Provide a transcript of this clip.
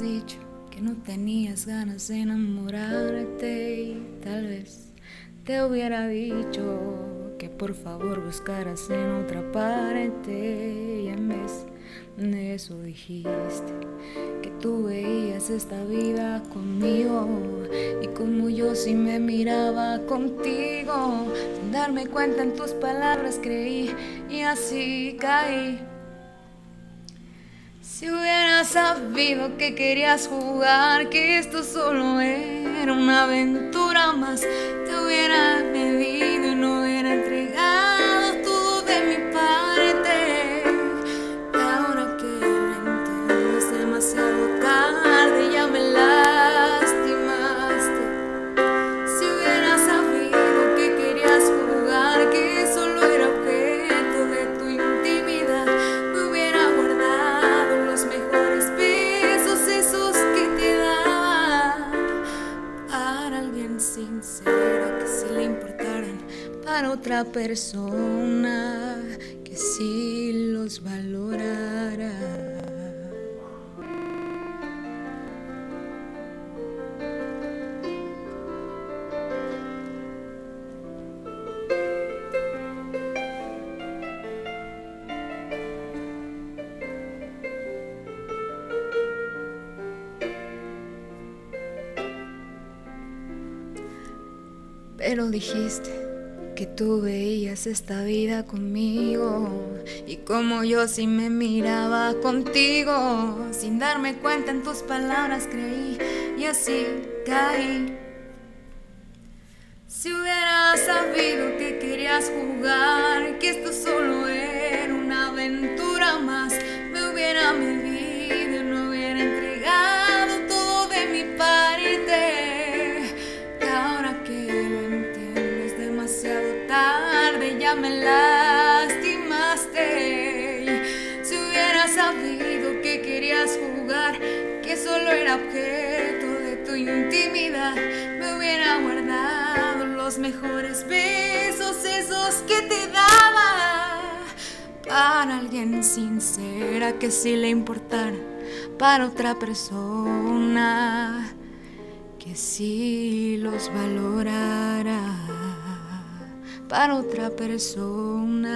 dicho que no tenías ganas de enamorarte y tal vez te hubiera dicho que por favor buscaras en otra parte y en vez de eso dijiste que tú veías esta vida conmigo y como yo si me miraba contigo sin darme cuenta en tus palabras creí y así caí si hubiera sabido que querías jugar, que esto solo era una aventura más, te hubiera para otra persona que sí los valorara. Pero dijiste que tú veías esta vida conmigo y como yo si me miraba contigo, sin darme cuenta en tus palabras creí y así caí. Si hubiera sabido que querías jugar, que esto solo me lastimaste. Si hubiera sabido que querías jugar, que solo era objeto de tu intimidad, me hubiera guardado los mejores besos, esos que te daba. Para alguien sincera que sí le importara, para otra persona que sí los valorara, para otra persona.